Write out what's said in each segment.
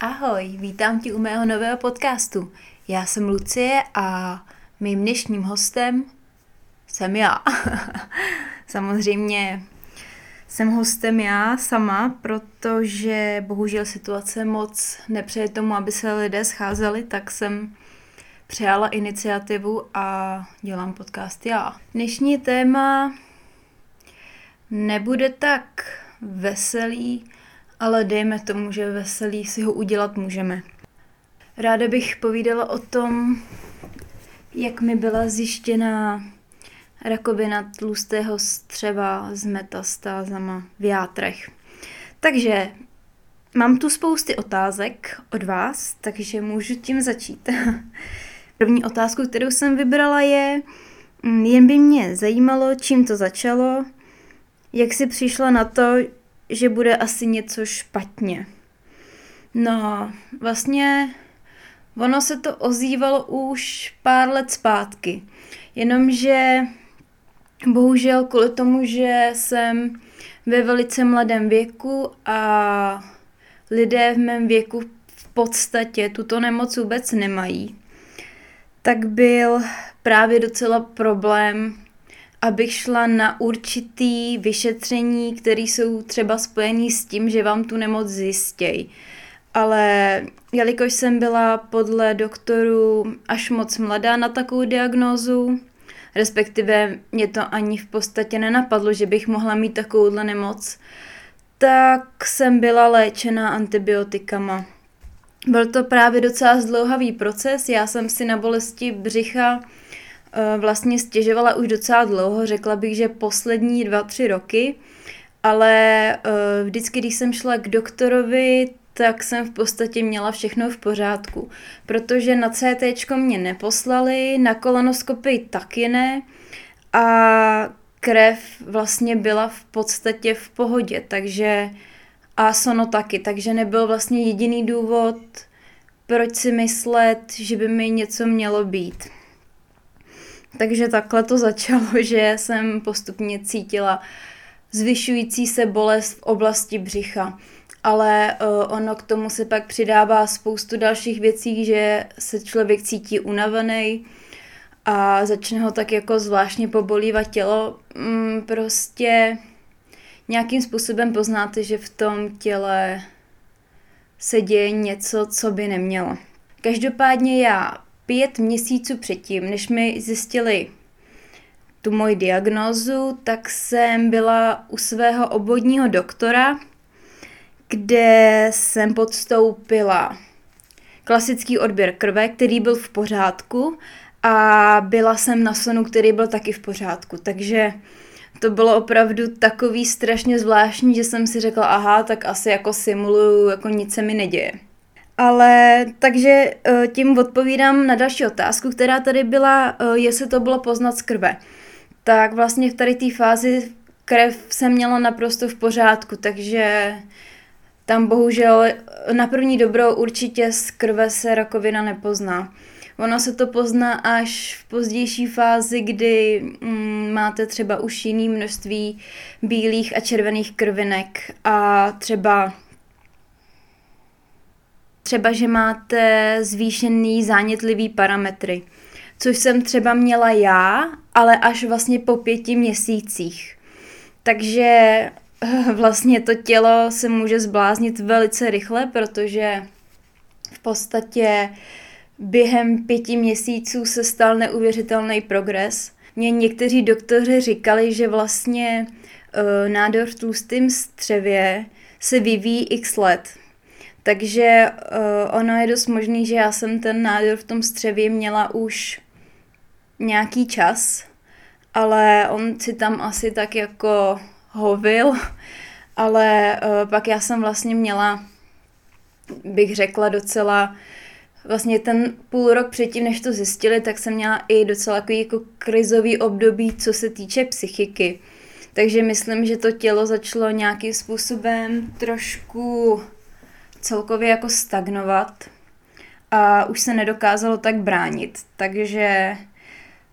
Ahoj, vítám tě u mého nového podcastu. Já jsem Lucie a mým dnešním hostem jsem já. Samozřejmě jsem hostem já sama, protože bohužel situace moc nepřeje tomu, aby se lidé scházeli, tak jsem přijala iniciativu a dělám podcast já. Dnešní téma nebude tak veselý, ale dejme tomu, že veselý si ho udělat můžeme. Ráda bych povídala o tom, jak mi byla zjištěna rakovina tlustého střeva s metastázama v játrech. Takže mám tu spousty otázek od vás, takže můžu tím začít. První otázku, kterou jsem vybrala je, mm, jen by mě zajímalo, čím to začalo, jak si přišla na to, že bude asi něco špatně. No, vlastně ono se to ozývalo už pár let zpátky. Jenomže bohužel kvůli tomu, že jsem ve velice mladém věku a lidé v mém věku v podstatě tuto nemoc vůbec nemají, tak byl právě docela problém abych šla na určitý vyšetření, které jsou třeba spojený s tím, že vám tu nemoc zjistějí. Ale jelikož jsem byla podle doktorů až moc mladá na takovou diagnózu, respektive mě to ani v podstatě nenapadlo, že bych mohla mít takovouhle nemoc, tak jsem byla léčena antibiotikama. Byl to právě docela zdlouhavý proces, já jsem si na bolesti břicha vlastně stěžovala už docela dlouho, řekla bych, že poslední dva, tři roky, ale eh, vždycky, když jsem šla k doktorovi, tak jsem v podstatě měla všechno v pořádku, protože na CT mě neposlali, na kolonoskopii taky ne a krev vlastně byla v podstatě v pohodě, takže a sono taky, takže nebyl vlastně jediný důvod, proč si myslet, že by mi něco mělo být. Takže takhle to začalo, že jsem postupně cítila zvyšující se bolest v oblasti břicha. Ale uh, ono k tomu se pak přidává spoustu dalších věcí, že se člověk cítí unavený a začne ho tak jako zvláštně pobolívat tělo. Mm, prostě nějakým způsobem poznáte, že v tom těle se děje něco, co by nemělo. Každopádně já pět měsíců předtím, než mi zjistili tu moji diagnózu, tak jsem byla u svého obvodního doktora, kde jsem podstoupila klasický odběr krve, který byl v pořádku a byla jsem na sonu, který byl taky v pořádku. Takže to bylo opravdu takový strašně zvláštní, že jsem si řekla, aha, tak asi jako simuluju, jako nic se mi neděje. Ale takže eh, tím odpovídám na další otázku, která tady byla, eh, jestli to bylo poznat z krve. Tak vlastně v tady té fázi krev jsem měla naprosto v pořádku, takže tam bohužel na první dobrou určitě z krve se rakovina nepozná. Ono se to pozná až v pozdější fázi, kdy mm, máte třeba už jiný množství bílých a červených krvinek a třeba třeba, že máte zvýšený zánětlivý parametry, což jsem třeba měla já, ale až vlastně po pěti měsících. Takže vlastně to tělo se může zbláznit velice rychle, protože v podstatě během pěti měsíců se stal neuvěřitelný progres. Mě někteří doktoři říkali, že vlastně uh, nádor v tlustém střevě se vyvíjí x let. Takže uh, ono je dost možný, že já jsem ten nádor v tom střevě měla už nějaký čas, ale on si tam asi tak jako hovil, ale uh, pak já jsem vlastně měla, bych řekla docela, vlastně ten půl rok předtím, než to zjistili, tak jsem měla i docela takový jako krizový období, co se týče psychiky. Takže myslím, že to tělo začalo nějakým způsobem trošku celkově jako stagnovat a už se nedokázalo tak bránit. Takže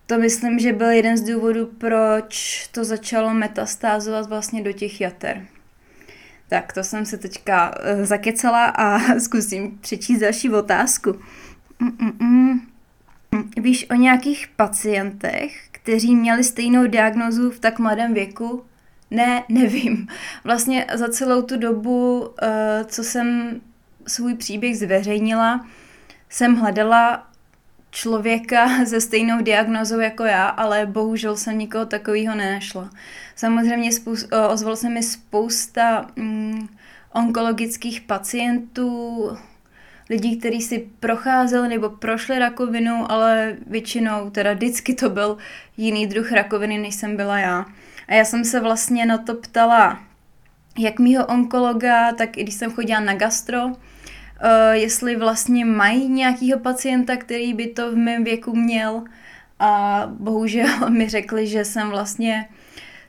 to myslím, že byl jeden z důvodů, proč to začalo metastázovat vlastně do těch jater. Tak to jsem se teďka uh, zakecala a zkusím přečíst další otázku. Mm-mm. Víš o nějakých pacientech, kteří měli stejnou diagnozu v tak mladém věku? Ne, nevím. Vlastně za celou tu dobu, uh, co jsem svůj příběh zveřejnila, jsem hledala člověka se stejnou diagnozou jako já, ale bohužel jsem nikoho takového nenašla. Samozřejmě spou- ozval se mi spousta mm, onkologických pacientů, lidí, kteří si procházeli nebo prošli rakovinu, ale většinou, teda vždycky to byl jiný druh rakoviny, než jsem byla já. A já jsem se vlastně na to ptala jak mýho onkologa, tak i když jsem chodila na gastro, uh, jestli vlastně mají nějakého pacienta, který by to v mém věku měl. A bohužel mi řekli, že jsem vlastně,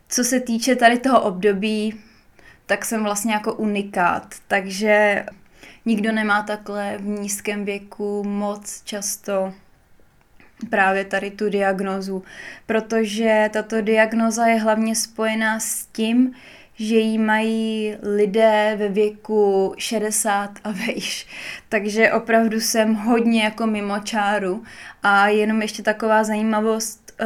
co se týče tady toho období, tak jsem vlastně jako unikát. Takže nikdo nemá takhle v nízkém věku moc často právě tady tu diagnózu, protože tato diagnoza je hlavně spojená s tím, že ji mají lidé ve věku 60 a vejš. Takže opravdu jsem hodně jako mimo čáru. A jenom ještě taková zajímavost, eh,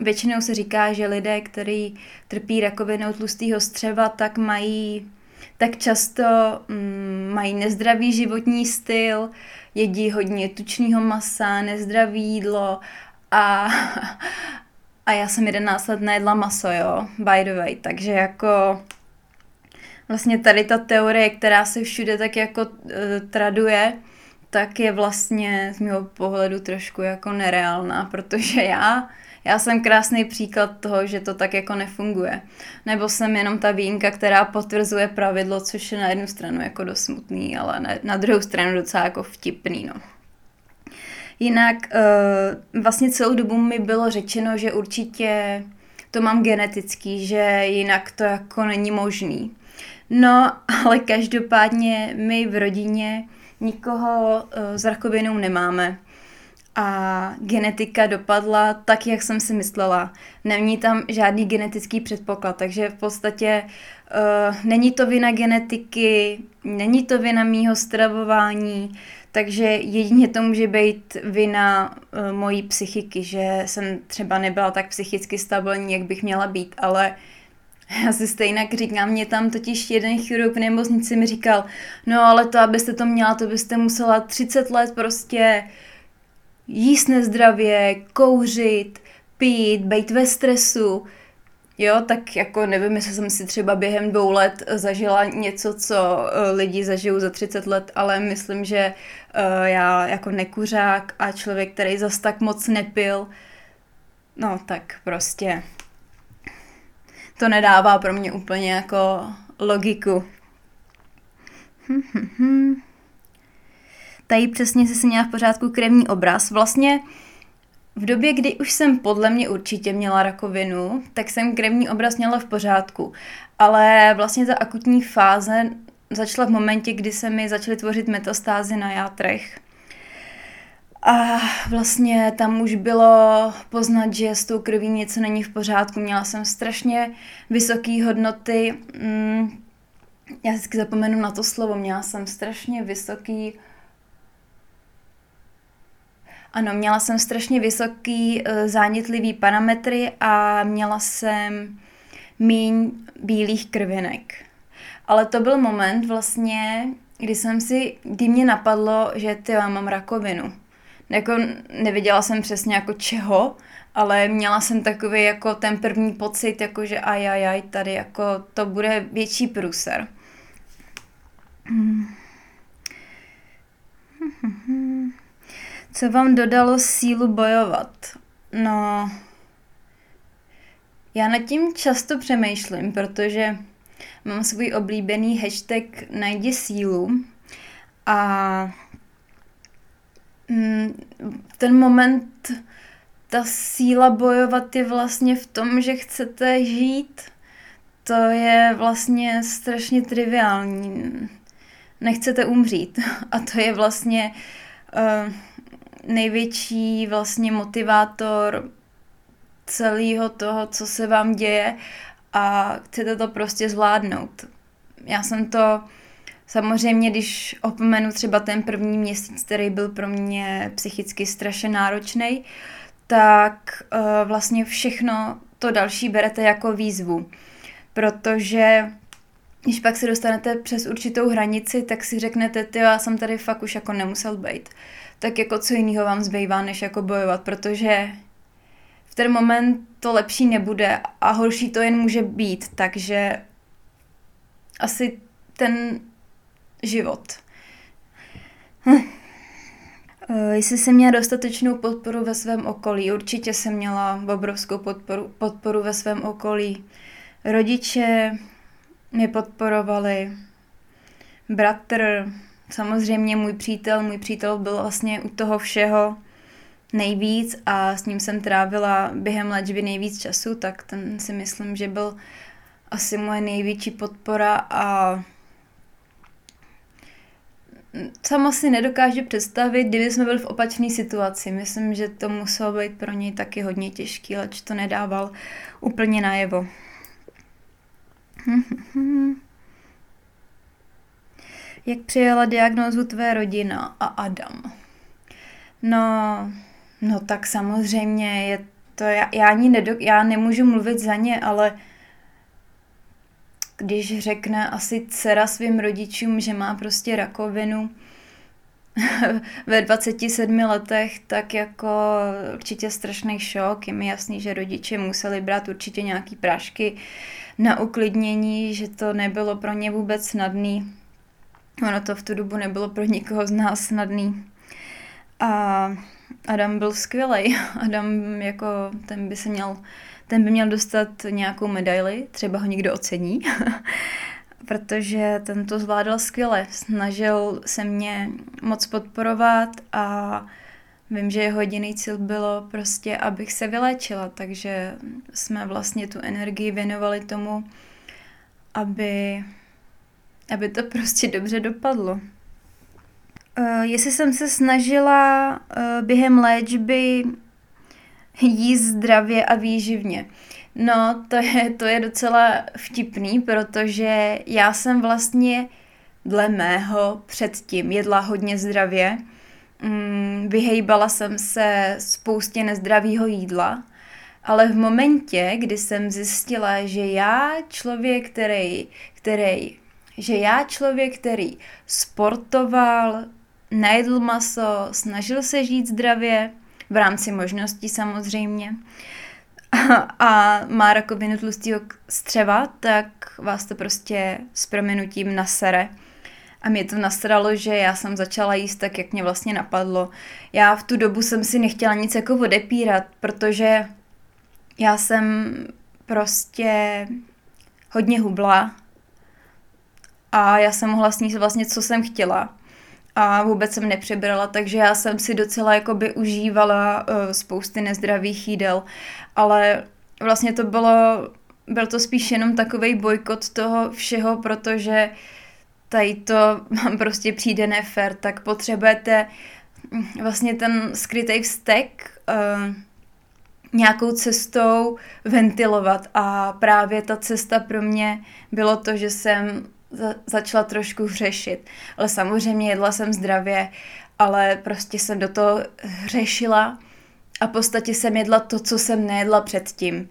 většinou se říká, že lidé, kteří trpí rakovinou tlustého střeva, tak mají tak často mm, mají nezdravý životní styl, jedí hodně tučního masa, nezdravý jídlo a, a já jsem 11 let nejedla maso, jo, by the way, takže jako vlastně tady ta teorie, která se všude tak jako uh, traduje, tak je vlastně z mého pohledu trošku jako nereálná, protože já, já jsem krásný příklad toho, že to tak jako nefunguje. Nebo jsem jenom ta výjimka, která potvrzuje pravidlo, což je na jednu stranu jako dosmutný, ale na, na druhou stranu docela jako vtipný, no. Jinak uh, vlastně celou dobu mi bylo řečeno, že určitě to mám genetický, že jinak to jako není možný. No, ale každopádně my v rodině nikoho uh, s rakovinou nemáme. A genetika dopadla tak, jak jsem si myslela. Není tam žádný genetický předpoklad, takže v podstatě uh, není to vina genetiky, není to vina mýho stravování, takže jedině to může být vina uh, mojí psychiky, že jsem třeba nebyla tak psychicky stabilní, jak bych měla být, ale já si stejně říkám, mě tam totiž jeden chirurg v nemocnici mi říkal, no ale to, abyste to měla, to byste musela 30 let prostě jíst nezdravě, kouřit, pít, být ve stresu. Jo, tak jako nevím, jestli jsem si třeba během dvou let zažila něco, co eh, lidi zažijou za 30 let, ale myslím, že uh, já jako nekuřák a člověk, který zas tak moc nepil, no tak prostě to nedává pro mě úplně jako logiku. Tady přesně si měla v pořádku krevní obraz. Vlastně v době, kdy už jsem podle mě určitě měla rakovinu, tak jsem krevní obraz měla v pořádku. Ale vlastně ta akutní fáze začala v momentě, kdy se mi začaly tvořit metastázy na játrech. A vlastně tam už bylo poznat, že s tou krví něco není v pořádku. Měla jsem strašně vysoké hodnoty. Mm, já vždycky zapomenu na to slovo. Měla jsem strašně vysoký ano, měla jsem strašně vysoký uh, zánětlivý parametry a měla jsem míň bílých krvinek. Ale to byl moment vlastně, kdy jsem si, kdy mě napadlo, že ty mám rakovinu jako nevěděla jsem přesně jako čeho, ale měla jsem takový jako ten první pocit, jako že ajajaj, tady jako to bude větší průser. Co vám dodalo sílu bojovat? No, já nad tím často přemýšlím, protože mám svůj oblíbený hashtag najdi sílu a Mm, ten moment, ta síla bojovat je vlastně v tom, že chcete žít. To je vlastně strašně triviální. Nechcete umřít. A to je vlastně uh, největší vlastně motivátor celého toho, co se vám děje a chcete to prostě zvládnout. já jsem to samozřejmě, když opomenu třeba ten první měsíc, který byl pro mě psychicky strašně náročný, tak uh, vlastně všechno to další berete jako výzvu. Protože když pak se dostanete přes určitou hranici, tak si řeknete, ty já jsem tady fakt už jako nemusel být. Tak jako co jiného vám zbývá, než jako bojovat, protože v ten moment to lepší nebude a horší to jen může být, takže asi ten život. Eh, jestli jsem měla dostatečnou podporu ve svém okolí, určitě jsem měla obrovskou podporu, podporu ve svém okolí. Rodiče mě podporovali, bratr, samozřejmě můj přítel, můj přítel byl vlastně u toho všeho nejvíc a s ním jsem trávila během léčby nejvíc času, tak ten si myslím, že byl asi moje největší podpora a sama si nedokážu představit, kdyby jsme byli v opačné situaci. Myslím, že to muselo být pro něj taky hodně těžký, leč to nedával úplně najevo. Jak přijala diagnózu tvé rodina a Adam? No, no tak samozřejmě je to, já, já ani nedok, já nemůžu mluvit za ně, ale když řekne asi dcera svým rodičům, že má prostě rakovinu ve 27 letech, tak jako určitě strašný šok. Je mi jasný, že rodiče museli brát určitě nějaký prášky na uklidnění, že to nebylo pro ně vůbec snadný. Ono to v tu dobu nebylo pro nikoho z nás snadný. A Adam byl skvělý. Adam jako ten by se měl ten by měl dostat nějakou medaili, třeba ho někdo ocení, protože ten to zvládal skvěle. Snažil se mě moc podporovat a vím, že jeho jediný cíl bylo prostě, abych se vyléčila, takže jsme vlastně tu energii věnovali tomu, aby, aby to prostě dobře dopadlo. Uh, jestli jsem se snažila uh, během léčby jíst zdravě a výživně. No, to je, to je docela vtipný, protože já jsem vlastně dle mého předtím jedla hodně zdravě. Mm, vyhejbala jsem se spoustě nezdravého jídla, ale v momentě, kdy jsem zjistila, že já člověk, který, který že já člověk, který sportoval, najedl maso, snažil se žít zdravě, v rámci možností samozřejmě, a, má rakovinu tlustého střeva, tak vás to prostě s proměnutím nasere. A mě to nasralo, že já jsem začala jíst tak, jak mě vlastně napadlo. Já v tu dobu jsem si nechtěla nic jako odepírat, protože já jsem prostě hodně hubla a já jsem mohla sníst vlastně, co jsem chtěla. A vůbec jsem nepřebrala, takže já jsem si docela jakoby užívala uh, spousty nezdravých jídel, ale vlastně to bylo, byl to spíš jenom takový bojkot toho všeho, protože tady to vám prostě přijde nefér, tak potřebujete hm, vlastně ten skrytý vztek uh, nějakou cestou ventilovat. A právě ta cesta pro mě bylo to, že jsem za, začala trošku hřešit. Ale samozřejmě jedla jsem zdravě, ale prostě jsem do toho hřešila a v podstatě jsem jedla to, co jsem nejedla předtím.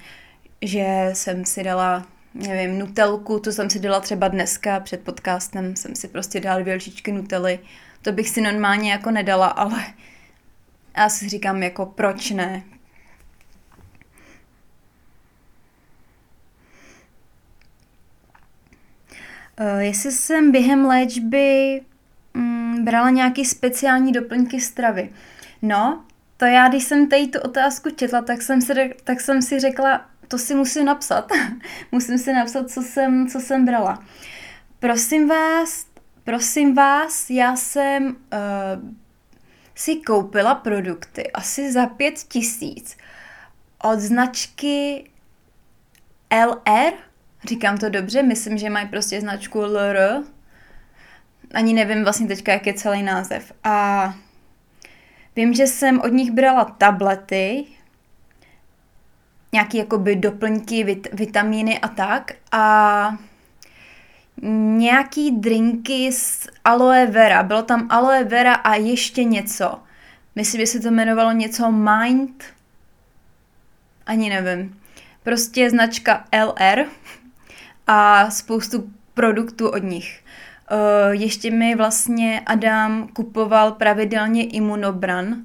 Že jsem si dala, nevím, nutelku, to jsem si dala třeba dneska před podcastem, jsem si prostě dala dvě lžičky nutely. To bych si normálně jako nedala, ale já si říkám jako proč ne, jestli jsem během léčby mm, brala nějaké speciální doplňky stravy. No, to já, když jsem tady tu otázku četla, tak jsem si, tak jsem si řekla, to si musím napsat. musím si napsat, co jsem, co jsem brala. Prosím vás, prosím vás, já jsem uh, si koupila produkty asi za pět tisíc od značky LR, Říkám to dobře, myslím, že mají prostě značku LR. Ani nevím vlastně teďka, jak je celý název. A vím, že jsem od nich brala tablety, nějaký jakoby doplňky, vit, vitamíny a tak. A nějaký drinky s aloe vera. Bylo tam aloe vera a ještě něco. Myslím, že se to jmenovalo něco Mind. Ani nevím. Prostě značka LR a spoustu produktů od nich. Uh, ještě mi vlastně Adam kupoval pravidelně imunobran,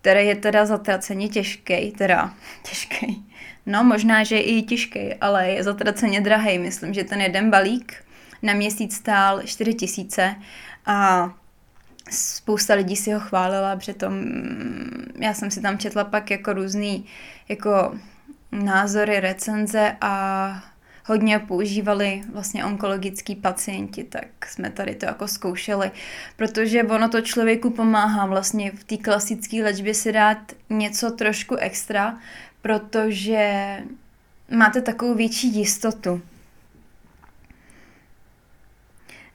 který je teda zatraceně těžký, teda těžký. No, možná, že i těžký, ale je zatraceně drahý. Myslím, že ten jeden balík na měsíc stál 4 tisíce a spousta lidí si ho chválila, protože tom, já jsem si tam četla pak jako různý jako názory, recenze a hodně používali vlastně onkologický pacienti, tak jsme tady to jako zkoušeli, protože ono to člověku pomáhá vlastně v té klasické léčbě si dát něco trošku extra, protože máte takovou větší jistotu.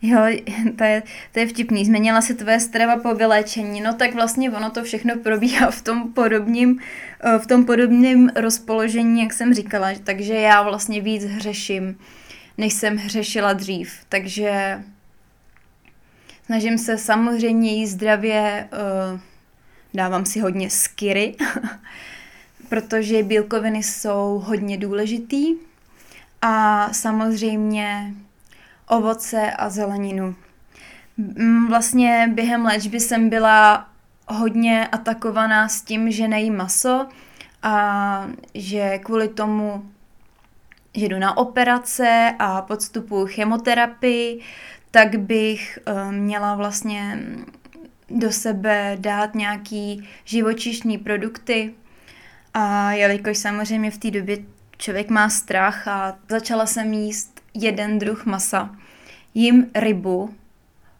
Jo, to je, to je vtipný. Změnila se tvoje strava po vyléčení. No tak vlastně ono to všechno probíhá v tom podobním, eh, v tom podobném rozpoložení, jak jsem říkala. Takže já vlastně víc hřeším, než jsem hřešila dřív. Takže snažím se samozřejmě jíst zdravě, eh, dávám si hodně skiry, protože bílkoviny jsou hodně důležitý. A samozřejmě ovoce a zeleninu. Mm, vlastně během léčby jsem byla hodně atakovaná s tím, že nejím maso a že kvůli tomu, že jdu na operace a podstupuji chemoterapii, tak bych eh, měla vlastně do sebe dát nějaký živočišní produkty. A jelikož samozřejmě v té době člověk má strach a začala jsem jíst jeden druh masa. Jím rybu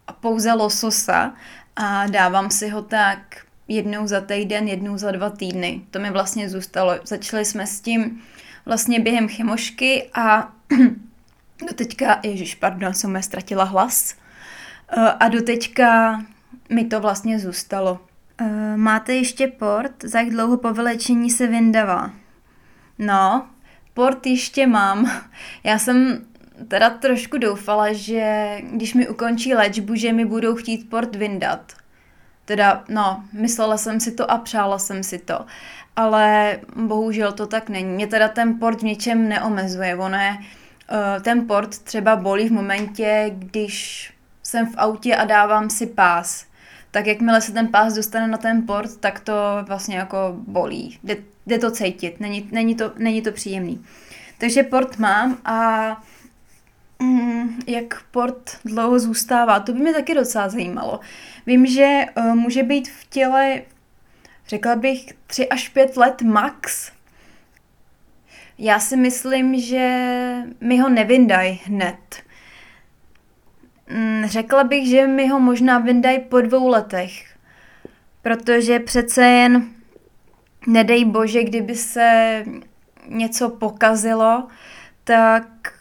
a pouze lososa a dávám si ho tak jednou za týden, jednou za dva týdny. To mi vlastně zůstalo. Začali jsme s tím vlastně během chemošky a do teďka, ježiš, pardon, jsem mě ztratila hlas. Eh, a do teďka mi to vlastně zůstalo. Eh, máte ještě port? Za jak dlouho po vylečení se vyndavá? No, port ještě mám. Já jsem teda trošku doufala, že když mi ukončí léčbu, že mi budou chtít port vyndat. Teda, no, myslela jsem si to a přála jsem si to. Ale bohužel to tak není. Mě teda ten port v něčem neomezuje. Ono je, uh, ten port třeba bolí v momentě, když jsem v autě a dávám si pás. Tak jakmile se ten pás dostane na ten port, tak to vlastně jako bolí. Jde, jde to cítit, není, není, to, není to příjemný. Takže port mám a Mm, jak port dlouho zůstává, to by mě taky docela zajímalo. Vím, že uh, může být v těle, řekla bych, 3 až 5 let max. Já si myslím, že mi ho nevyndají hned. Mm, řekla bych, že mi ho možná vyndají po dvou letech. Protože přece jen, nedej bože, kdyby se něco pokazilo, tak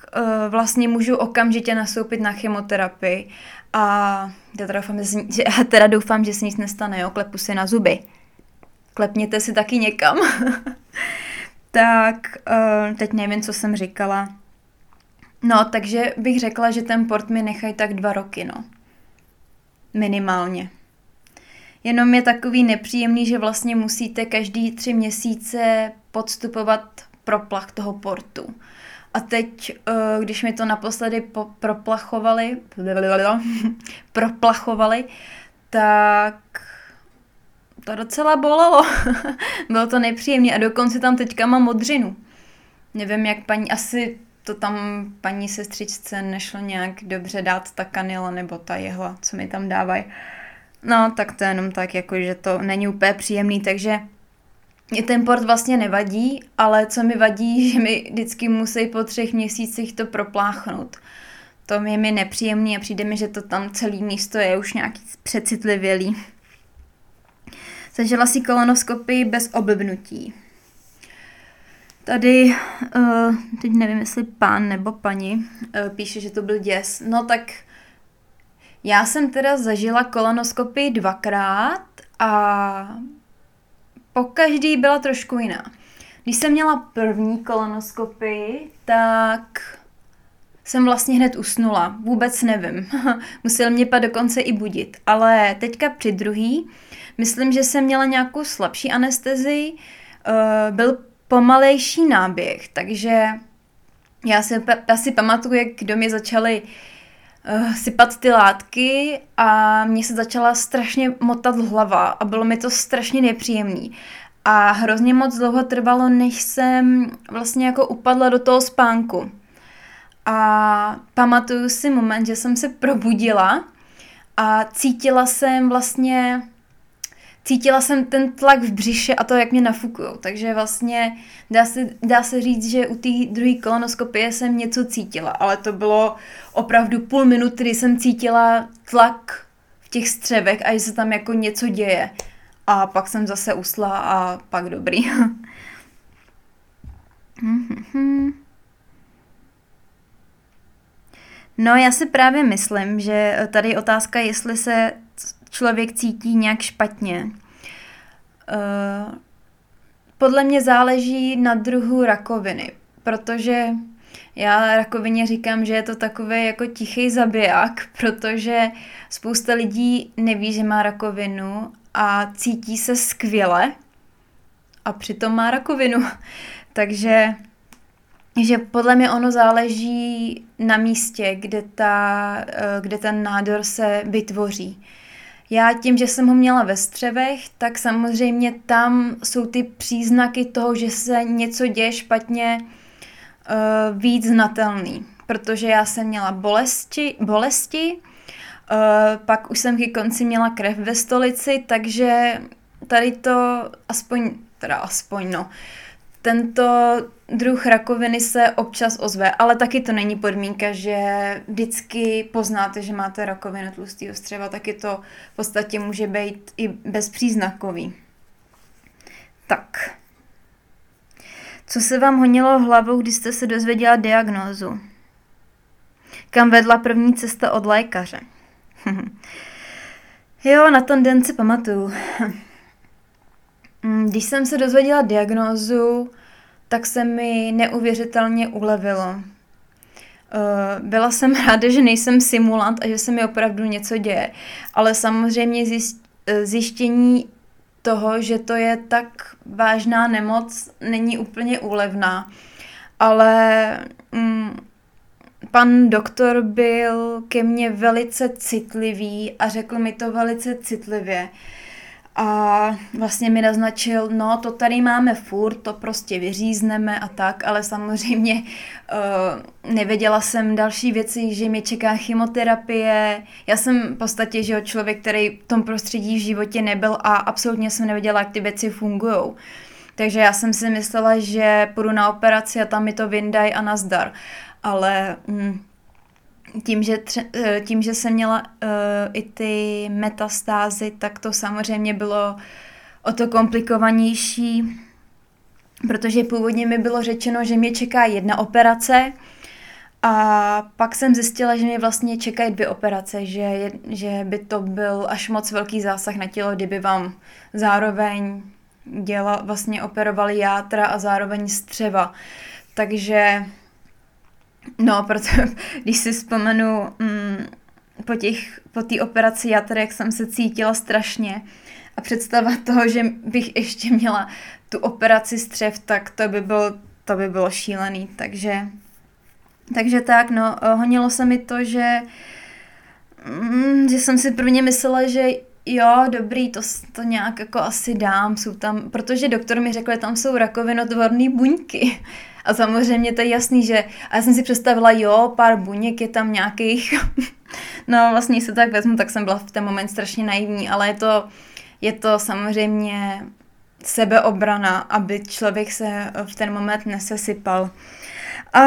vlastně můžu okamžitě nastoupit na chemoterapii a já teda doufám, že, já teda doufám, že se nic nestane, jo, klepu si na zuby. Klepněte si taky někam. tak uh, teď nevím, co jsem říkala. No, takže bych řekla, že ten port mi nechají tak dva roky, no. Minimálně. Jenom je takový nepříjemný, že vlastně musíte každý tři měsíce podstupovat proplach toho portu. A teď, eh, když mi to naposledy proplachovali, proplachovali, tak to docela bolelo. Bylo to nepříjemné a dokonce tam teďka mám modřinu. Nevím, jak paní, asi to tam paní sestřičce nešlo nějak dobře dát ta kanila nebo ta jehla, co mi tam dávají. No, tak to jenom tak, jako, že to není úplně příjemný, takže mě ten port vlastně nevadí, ale co mi vadí, že mi vždycky musí po třech měsících to propláchnout. To je mi nepříjemný a přijde mi, že to tam celý místo je už nějaký přecitlivělý. Zažila si kolonoskopii bez oblbnutí. Tady, uh, teď nevím, jestli pán nebo paní, uh, píše, že to byl děs. No tak já jsem teda zažila kolonoskopii dvakrát a po každý byla trošku jiná. Když jsem měla první kolonoskopii, tak jsem vlastně hned usnula. Vůbec nevím. Musel mě pak dokonce i budit. Ale teďka při druhý, myslím, že jsem měla nějakou slabší anestezii, uh, byl pomalejší náběh, takže já si, já si pamatuju, jak do mě začaly uh, sypat ty látky a mě se začala strašně motat hlava a bylo mi to strašně nepříjemný. A hrozně moc dlouho trvalo, než jsem vlastně jako upadla do toho spánku. A pamatuju si moment, že jsem se probudila a cítila jsem vlastně cítila jsem ten tlak v břiše a to, jak mě nafukujou. Takže vlastně dá se, dá se říct, že u té druhé kolonoskopie jsem něco cítila, ale to bylo opravdu půl minuty, kdy jsem cítila tlak v těch střevech a že se tam jako něco děje. A pak jsem zase usla a pak dobrý. No, já si právě myslím, že tady je otázka, jestli se člověk cítí nějak špatně. Uh, podle mě záleží na druhu rakoviny, protože já rakovině říkám, že je to takový jako tichý zabiják, protože spousta lidí neví, že má rakovinu a cítí se skvěle a přitom má rakovinu. Takže že podle mě ono záleží na místě, kde, ta, eh, kde ten nádor se vytvoří. Já tím, že jsem ho měla ve střevech, tak samozřejmě tam jsou ty příznaky toho, že se něco děje špatně uh, víc znatelný. Protože já jsem měla bolesti, bolesti uh, pak už jsem k konci měla krev ve stolici, takže tady to aspoň, teda aspoň no, tento druh rakoviny se občas ozve, ale taky to není podmínka, že vždycky poznáte, že máte rakovinu tlustého střeva, taky to v podstatě může být i bezpříznakový. Tak. Co se vám honilo hlavou, když jste se dozvěděla diagnózu? Kam vedla první cesta od lékaře? jo, na ten den si pamatuju. Mm, když jsem se dozvěděla diagnózu, tak se mi neuvěřitelně ulevilo. Eh, byla jsem ráda, že nejsem simulant a že se mi opravdu něco děje. Ale samozřejmě eh, zjištění toho, že to je tak vážná nemoc, není úplně úlevná. Ale mm, pan doktor byl ke mně velice citlivý a řekl mi to velice citlivě. Uh, a vlastně mi naznačil, no to tady máme furt, to prostě vyřízneme a tak, ale samozřejmě uh, nevěděla jsem další věci, že mě čeká chemoterapie. Já jsem v podstatě že člověk, který v tom prostředí v životě nebyl a absolutně jsem nevěděla, jak ty věci fungují. Takže já jsem si myslela, že půjdu na operaci a tam mi to vyndají a nazdar. Ale mm, tím, že, tře- eh, tím, že jsem měla uh, i ty metastázy, tak to samozřejmě bylo o to komplikovanější, protože původně mi bylo řečeno, že mě čeká jedna operace a pak jsem zjistila, že mě vlastně čekají dvě operace, že, že by to byl až moc velký zásah na tělo, kdyby vám zároveň děla, vlastně operovali játra a zároveň střeva. Takže No, proto když si vzpomenu mm, po té po operaci játra, jak jsem se cítila strašně a představa toho, že bych ještě měla tu operaci střev, tak to by bylo, to by bylo šílený. Takže, takže tak, no, honilo se mi to, že, mm, že jsem si prvně myslela, že jo, dobrý, to, to nějak jako asi dám, jsou tam, protože doktor mi řekl, že tam jsou rakovinotvorné buňky. A samozřejmě to je jasný, že a já jsem si představila, jo, pár buněk je tam nějakých, no vlastně se tak vezmu, tak jsem byla v ten moment strašně naivní, ale je to, je to samozřejmě sebeobrana, aby člověk se v ten moment nesesypal. A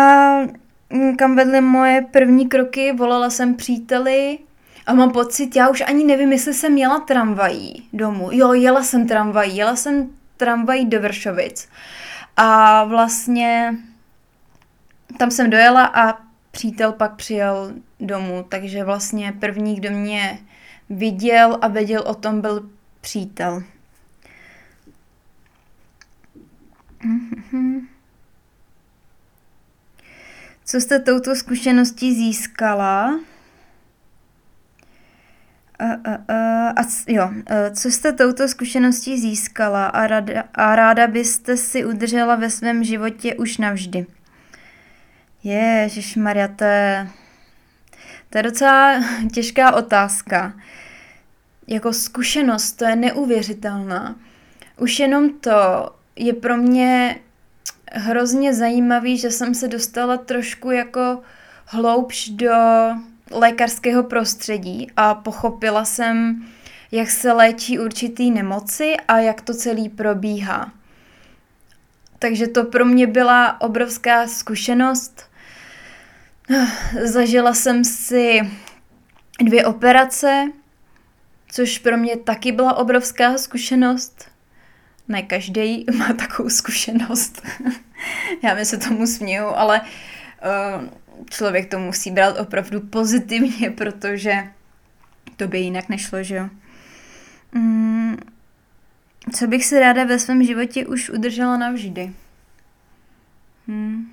kam vedly moje první kroky, volala jsem příteli a mám pocit, já už ani nevím, jestli jsem jela tramvají domů. Jo, jela jsem tramvají, jela jsem tramvají do Vršovic. A vlastně tam jsem dojela a přítel pak přijel domů, takže vlastně první, kdo mě viděl a věděl o tom, byl přítel. Co jste touto zkušeností získala? A, a, a, a jo, co jste touto zkušeností získala a, rada, a ráda byste si udržela ve svém životě už navždy? Ježiš Maria, to je, to je docela těžká otázka. Jako zkušenost, to je neuvěřitelná. Už jenom to je pro mě hrozně zajímavý, že jsem se dostala trošku jako hloubš do lékařského prostředí a pochopila jsem, jak se léčí určitý nemoci a jak to celý probíhá. Takže to pro mě byla obrovská zkušenost. Zažila jsem si dvě operace, což pro mě taky byla obrovská zkušenost. Ne každý má takovou zkušenost. Já mi se tomu směju, ale uh, člověk to musí brát opravdu pozitivně, protože to by jinak nešlo, že jo. Mm, co bych si ráda ve svém životě už udržela navždy? Hmm.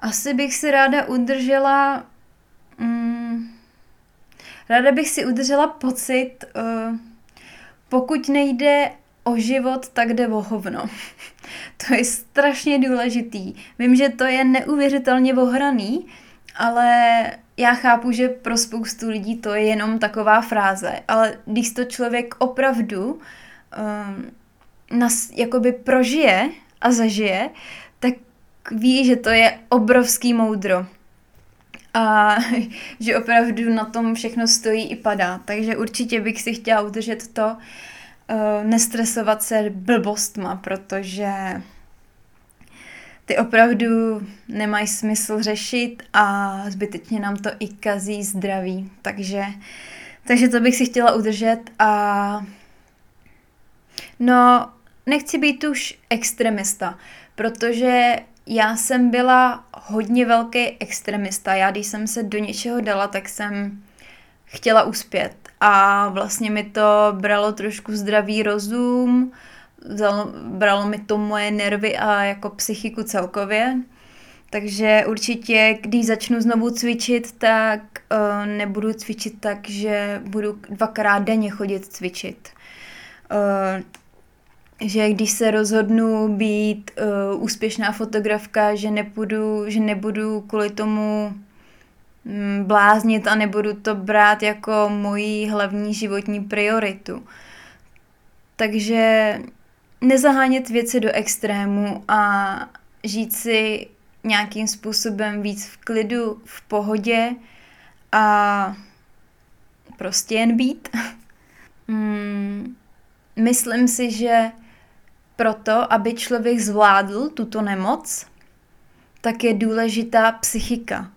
Asi bych si ráda udržela... Mm, ráda bych si udržela pocit, uh, pokud nejde o život, tak jde o hovno. To je strašně důležitý. Vím, že to je neuvěřitelně ohraný, ale já chápu, že pro spoustu lidí to je jenom taková fráze, ale když to člověk opravdu um, nas, jakoby prožije a zažije, tak ví, že to je obrovský moudro. A že opravdu na tom všechno stojí i padá. Takže určitě bych si chtěla udržet to, uh, nestresovat se blbostma, protože ty opravdu nemají smysl řešit a zbytečně nám to i kazí zdraví. Takže, takže to bych si chtěla udržet a no, nechci být už extremista, protože já jsem byla hodně velký extremista. Já, když jsem se do něčeho dala, tak jsem chtěla uspět a vlastně mi to bralo trošku zdravý rozum, vzalo, bralo mi to moje nervy a jako psychiku celkově. Takže určitě, když začnu znovu cvičit, tak uh, nebudu cvičit tak, že budu dvakrát denně chodit cvičit. Uh, že když se rozhodnu být uh, úspěšná fotografka, že nebudu, že nebudu kvůli tomu bláznit a nebudu to brát jako moji hlavní životní prioritu. Takže nezahánět věci do extrému a žít si nějakým způsobem víc v klidu, v pohodě a prostě jen být. hmm, myslím si, že proto, aby člověk zvládl tuto nemoc, tak je důležitá psychika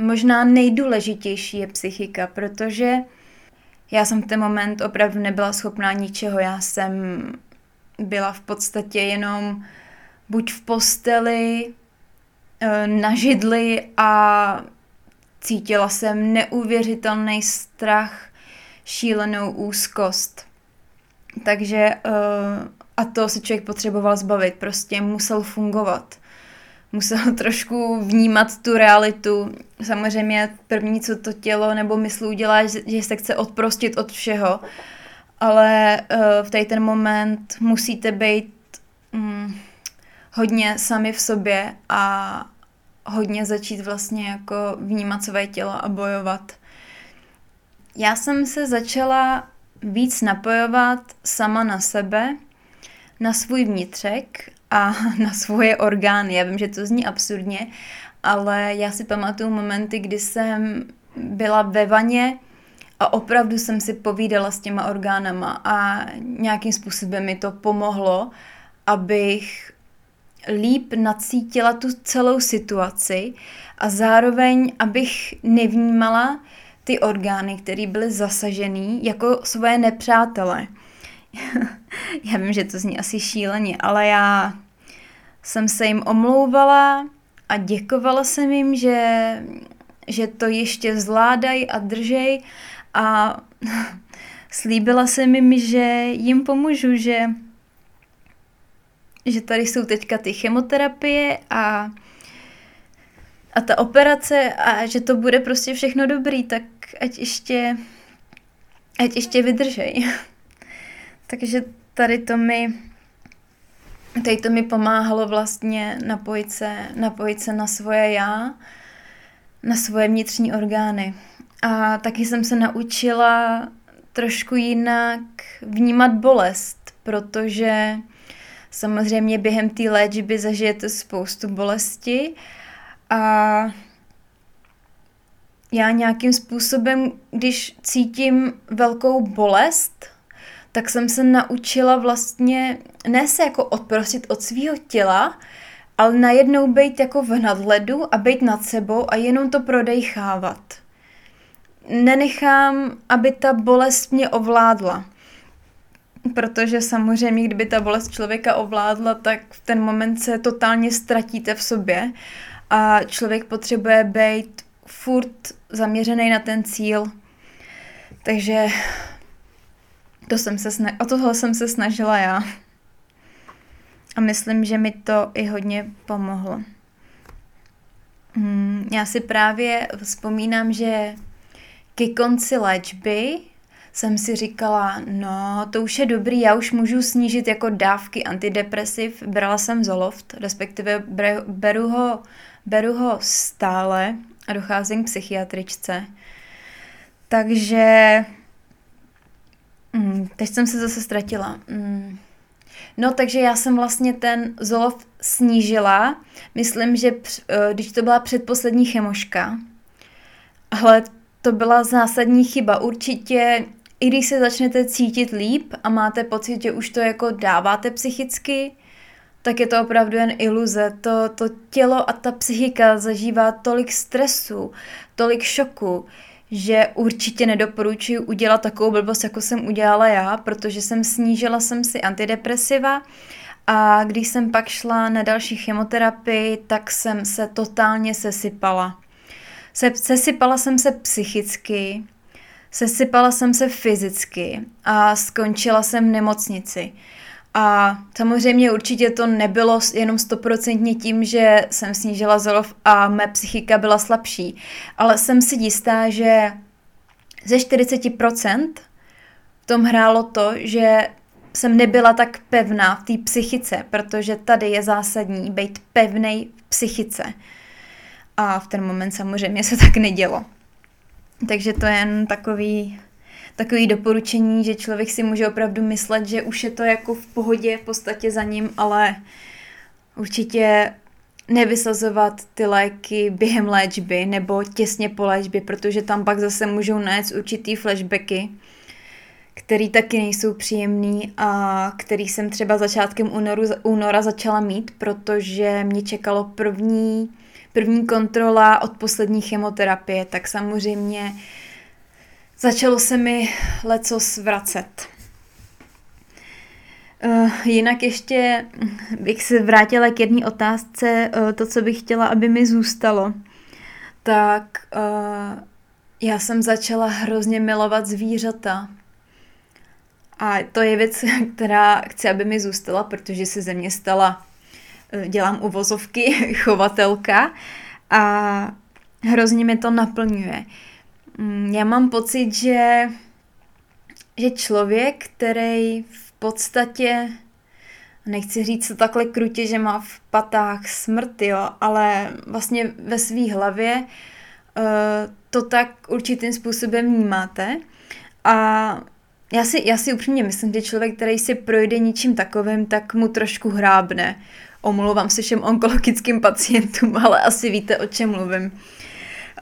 možná nejdůležitější je psychika, protože já jsem v ten moment opravdu nebyla schopná ničeho. Já jsem byla v podstatě jenom buď v posteli, eh, na židli a cítila jsem neuvěřitelný strach, šílenou úzkost. Takže eh, a to se člověk potřeboval zbavit, prostě musel fungovat musel trošku vnímat tu realitu. Samozřejmě první, co to tělo nebo mysl udělá, že se chce odprostit od všeho, ale uh, v tady ten moment musíte být um, hodně sami v sobě a hodně začít vlastně jako vnímat své tělo a bojovat. Já jsem se začala víc napojovat sama na sebe, na svůj vnitřek a na svoje orgány. Já vím, že to zní absurdně, ale já si pamatuju momenty, kdy jsem byla ve vaně a opravdu jsem si povídala s těma orgánama a nějakým způsobem mi to pomohlo, abych líp nacítila tu celou situaci a zároveň, abych nevnímala ty orgány, které byly zasažený, jako svoje nepřátele. já vím, že to zní asi šíleně, ale já jsem se jim omlouvala a děkovala jsem jim, že, že to ještě zvládají a držej a slíbila jsem jim, že jim pomůžu, že, že tady jsou teďka ty chemoterapie a a ta operace a že to bude prostě všechno dobrý, tak ať ještě, ať ještě vydržej. Takže tady to mi, tady to mi pomáhalo vlastně napojit se, napojit se na svoje já, na svoje vnitřní orgány. A taky jsem se naučila trošku jinak vnímat bolest, protože samozřejmě během té léčby zažijete spoustu bolesti a já nějakým způsobem, když cítím velkou bolest, tak jsem se naučila vlastně ne se jako odprostit od svého těla, ale najednou být jako v nadhledu a být nad sebou a jenom to prodejchávat. Nenechám, aby ta bolest mě ovládla. Protože samozřejmě, kdyby ta bolest člověka ovládla, tak v ten moment se totálně ztratíte v sobě a člověk potřebuje být furt zaměřený na ten cíl. Takže to jsem se sna- o tohle jsem se snažila já. A myslím, že mi to i hodně pomohlo. Hmm, já si právě vzpomínám, že ke konci léčby jsem si říkala, no to už je dobrý, já už můžu snížit jako dávky antidepresiv. Brala jsem Zoloft, respektive beru ho, beru ho stále a docházím k psychiatričce. Takže mm, teď jsem se zase ztratila. Mm. No, takže já jsem vlastně ten Zoloft snížila. Myslím, že eh, když to byla předposlední chemoška, ale to byla zásadní chyba. Určitě, i když se začnete cítit líp a máte pocit, že už to jako dáváte psychicky, tak je to opravdu jen iluze. To, to tělo a ta psychika zažívá tolik stresu, tolik šoku, že určitě nedoporučuji udělat takovou blbost, jako jsem udělala já, protože jsem snížila jsem si antidepresiva a když jsem pak šla na další chemoterapii, tak jsem se totálně sesypala. Se, sesypala jsem se psychicky, sesypala jsem se fyzicky a skončila jsem v nemocnici. A samozřejmě určitě to nebylo jenom stoprocentně tím, že jsem snížila zolov a mé psychika byla slabší, ale jsem si jistá, že ze 40% v tom hrálo to, že jsem nebyla tak pevná v té psychice, protože tady je zásadní být pevnej v psychice. A v ten moment samozřejmě se tak nedělo. Takže to je jen takový takový doporučení, že člověk si může opravdu myslet, že už je to jako v pohodě v podstatě za ním, ale určitě nevysazovat ty léky během léčby nebo těsně po léčbě, protože tam pak zase můžou nést určitý flashbacky, který taky nejsou příjemný a který jsem třeba začátkem únoru, února začala mít, protože mě čekalo první, první kontrola od poslední chemoterapie, tak samozřejmě začalo se mi leco zvracet. Uh, jinak ještě bych se vrátila k jedné otázce, uh, to, co bych chtěla, aby mi zůstalo. Tak uh, já jsem začala hrozně milovat zvířata. A to je věc, která chci, aby mi zůstala, protože se ze mě stala, dělám uvozovky, chovatelka a hrozně mi to naplňuje. Mm, já mám pocit, že, že člověk, který v podstatě, nechci říct to takhle krutě, že má v patách smrt, jo, ale vlastně ve své hlavě uh, to tak určitým způsobem vnímáte. A já si, já si upřímně myslím, že člověk, který si projde ničím takovým, tak mu trošku hrábne. Omlouvám se všem onkologickým pacientům, ale asi víte, o čem mluvím.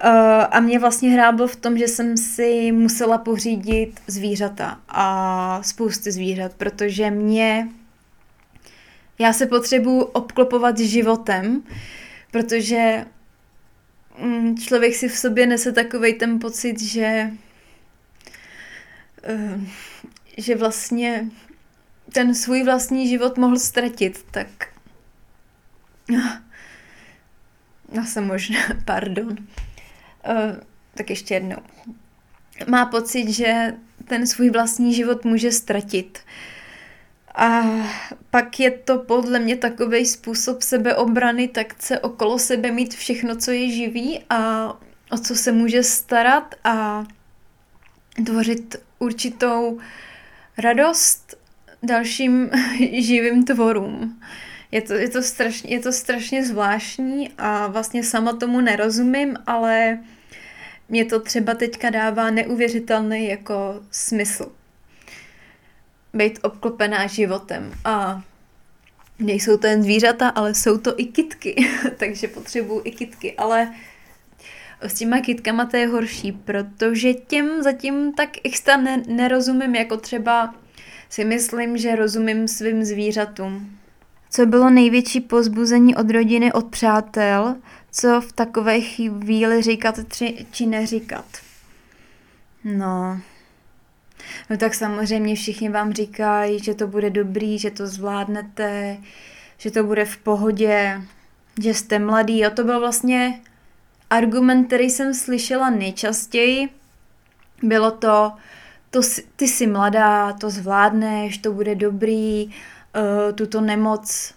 Uh, a mě vlastně hráblo v tom, že jsem si musela pořídit zvířata a spousty zvířat, protože mě já se potřebuji obklopovat životem, protože mm, člověk si v sobě nese takový ten pocit, že uh, že vlastně ten svůj vlastní život mohl ztratit, tak já jsem možná, pardon. Uh, tak ještě jednou. Má pocit, že ten svůj vlastní život může ztratit. A pak je to podle mě takový způsob sebeobrany, tak chce okolo sebe mít všechno, co je živý a o co se může starat a tvořit určitou radost dalším živým tvorům. Je to, je, to strašně, je to strašně zvláštní a vlastně sama tomu nerozumím, ale mě to třeba teďka dává neuvěřitelný jako smysl. Být obklopená životem. A nejsou to jen zvířata, ale jsou to i kitky, takže potřebuju i kitky, ale s těma kitkama to je horší, protože těm zatím tak extra ne- nerozumím, jako třeba si myslím, že rozumím svým zvířatům. Co bylo největší pozbuzení od rodiny, od přátel, co v takové chvíli říkat či, či neříkat? No, No tak samozřejmě všichni vám říkají, že to bude dobrý, že to zvládnete, že to bude v pohodě, že jste mladý. A to byl vlastně argument, který jsem slyšela nejčastěji. Bylo to, to ty jsi mladá, to zvládneš, to bude dobrý, uh, tuto nemoc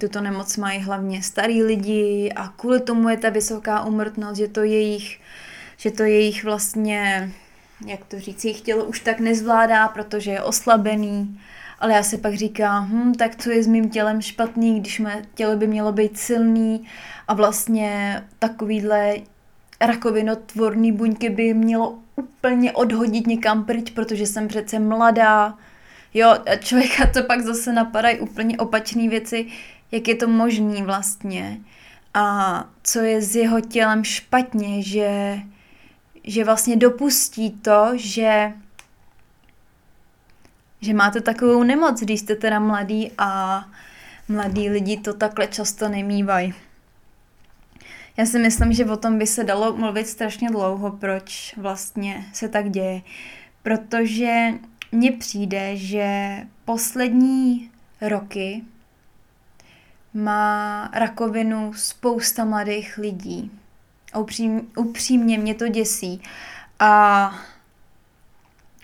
tuto nemoc mají hlavně starý lidi a kvůli tomu je ta vysoká umrtnost, že to jejich, že to jejich vlastně, jak to říct, jejich tělo už tak nezvládá, protože je oslabený. Ale já si pak říkám, hm, tak co je s mým tělem špatný, když mé tělo by mělo být silný a vlastně takovýhle rakovinotvorný buňky by mělo úplně odhodit někam pryč, protože jsem přece mladá. Jo, člověka to pak zase napadají úplně opačné věci, jak je to možný vlastně. A co je s jeho tělem špatně, že, že vlastně dopustí to, že že máte takovou nemoc, když jste teda mladý a mladí lidi to takhle často nemývají. Já si myslím, že o tom by se dalo mluvit strašně dlouho, proč vlastně se tak děje. Protože mně přijde, že poslední roky má rakovinu spousta mladých lidí. Upřím, upřímně mě to děsí. A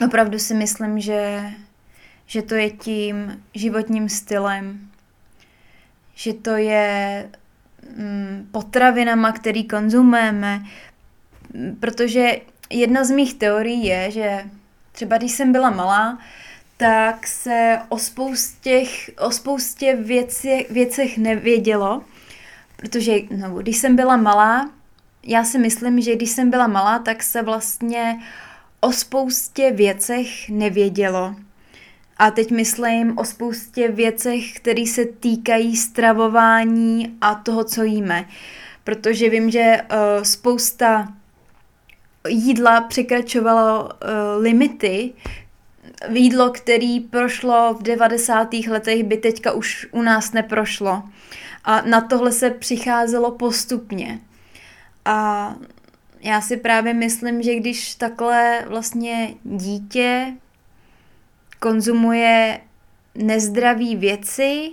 opravdu si myslím, že, že to je tím životním stylem, že to je Mm, potravinama, který konzumujeme, protože jedna z mých teorií je, že třeba když jsem byla malá, tak se o spoustě, o spoustě věci, věcech nevědělo, protože no, když jsem byla malá, já si myslím, že když jsem byla malá, tak se vlastně o spoustě věcech nevědělo. A teď myslím o spoustě věcech, které se týkají stravování a toho, co jíme. Protože vím, že uh, spousta jídla překračovalo uh, limity. Jídlo, který prošlo v 90. letech, by teďka už u nás neprošlo. A na tohle se přicházelo postupně. A já si právě myslím, že když takhle vlastně dítě konzumuje nezdravé věci,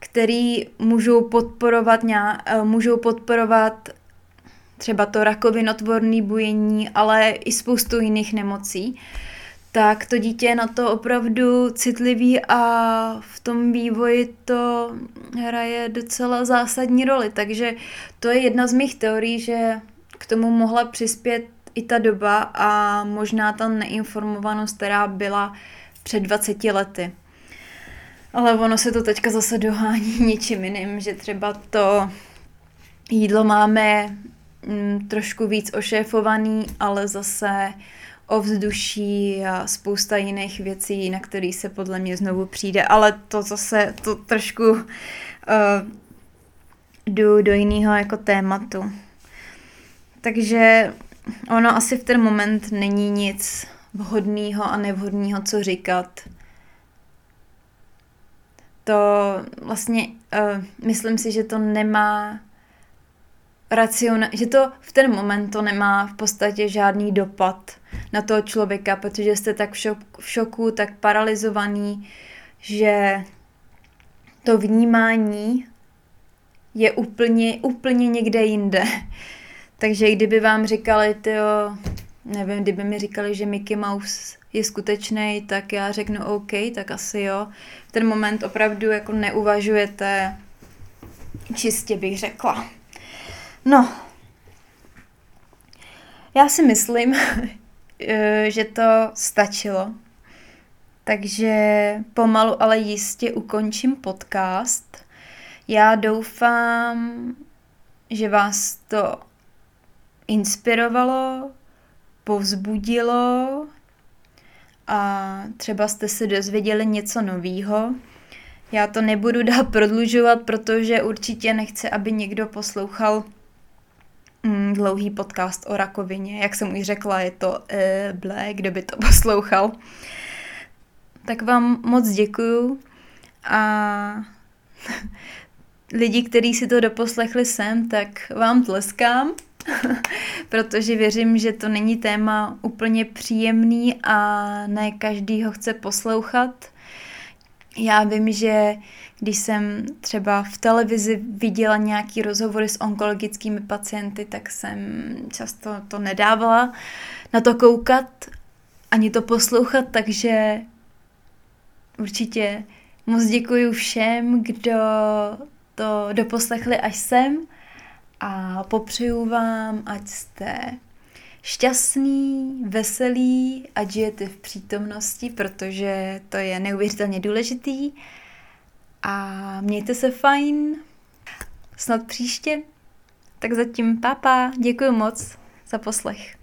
které můžou podporovat, eh, můžou podporovat třeba to rakovinotvorné bujení, ale i spoustu jiných nemocí, tak to dítě je na to opravdu citlivý a v tom vývoji to hraje docela zásadní roli. Takže to je jedna z mých teorií, že k tomu mohla přispět i ta doba a možná ta neinformovanost, která byla před 20 lety. Ale ono se to teďka zase dohání něčím jiným, že třeba to jídlo máme mm, trošku víc ošéfovaný, ale zase ovzduší a spousta jiných věcí, na který se podle mě znovu přijde, ale to zase, to trošku uh, jdu do jiného jako tématu. Takže ono asi v ten moment není nic vhodného a nevhodného, co říkat. To vlastně, uh, myslím si, že to nemá raciona, že to v ten moment to nemá v podstatě žádný dopad na toho člověka, protože jste tak v, šok, v šoku, tak paralizovaný, že to vnímání je úplně, úplně někde jinde. Takže kdyby vám říkali, tyjo, nevím, kdyby mi říkali, že Mickey Mouse je skutečný, tak já řeknu OK, tak asi jo. V ten moment opravdu jako neuvažujete čistě bych řekla. No, já si myslím, že to stačilo. Takže pomalu, ale jistě ukončím podcast. Já doufám, že vás to inspirovalo, povzbudilo a třeba jste se dozvěděli něco novýho. Já to nebudu dál prodlužovat, protože určitě nechci, aby někdo poslouchal mm, dlouhý podcast o rakovině. Jak jsem už řekla, je to e, blé, kdo by to poslouchal. Tak vám moc děkuju a lidi, kteří si to doposlechli sem, tak vám tleskám, protože věřím, že to není téma úplně příjemný a ne každý ho chce poslouchat. Já vím, že když jsem třeba v televizi viděla nějaký rozhovory s onkologickými pacienty, tak jsem často to nedávala na to koukat, ani to poslouchat, takže určitě moc děkuji všem, kdo to doposlechli až sem a popřeju vám, ať jste šťastný, veselý, ať žijete v přítomnosti, protože to je neuvěřitelně důležitý. A mějte se fajn, snad příště. Tak zatím papa, děkuji moc za poslech.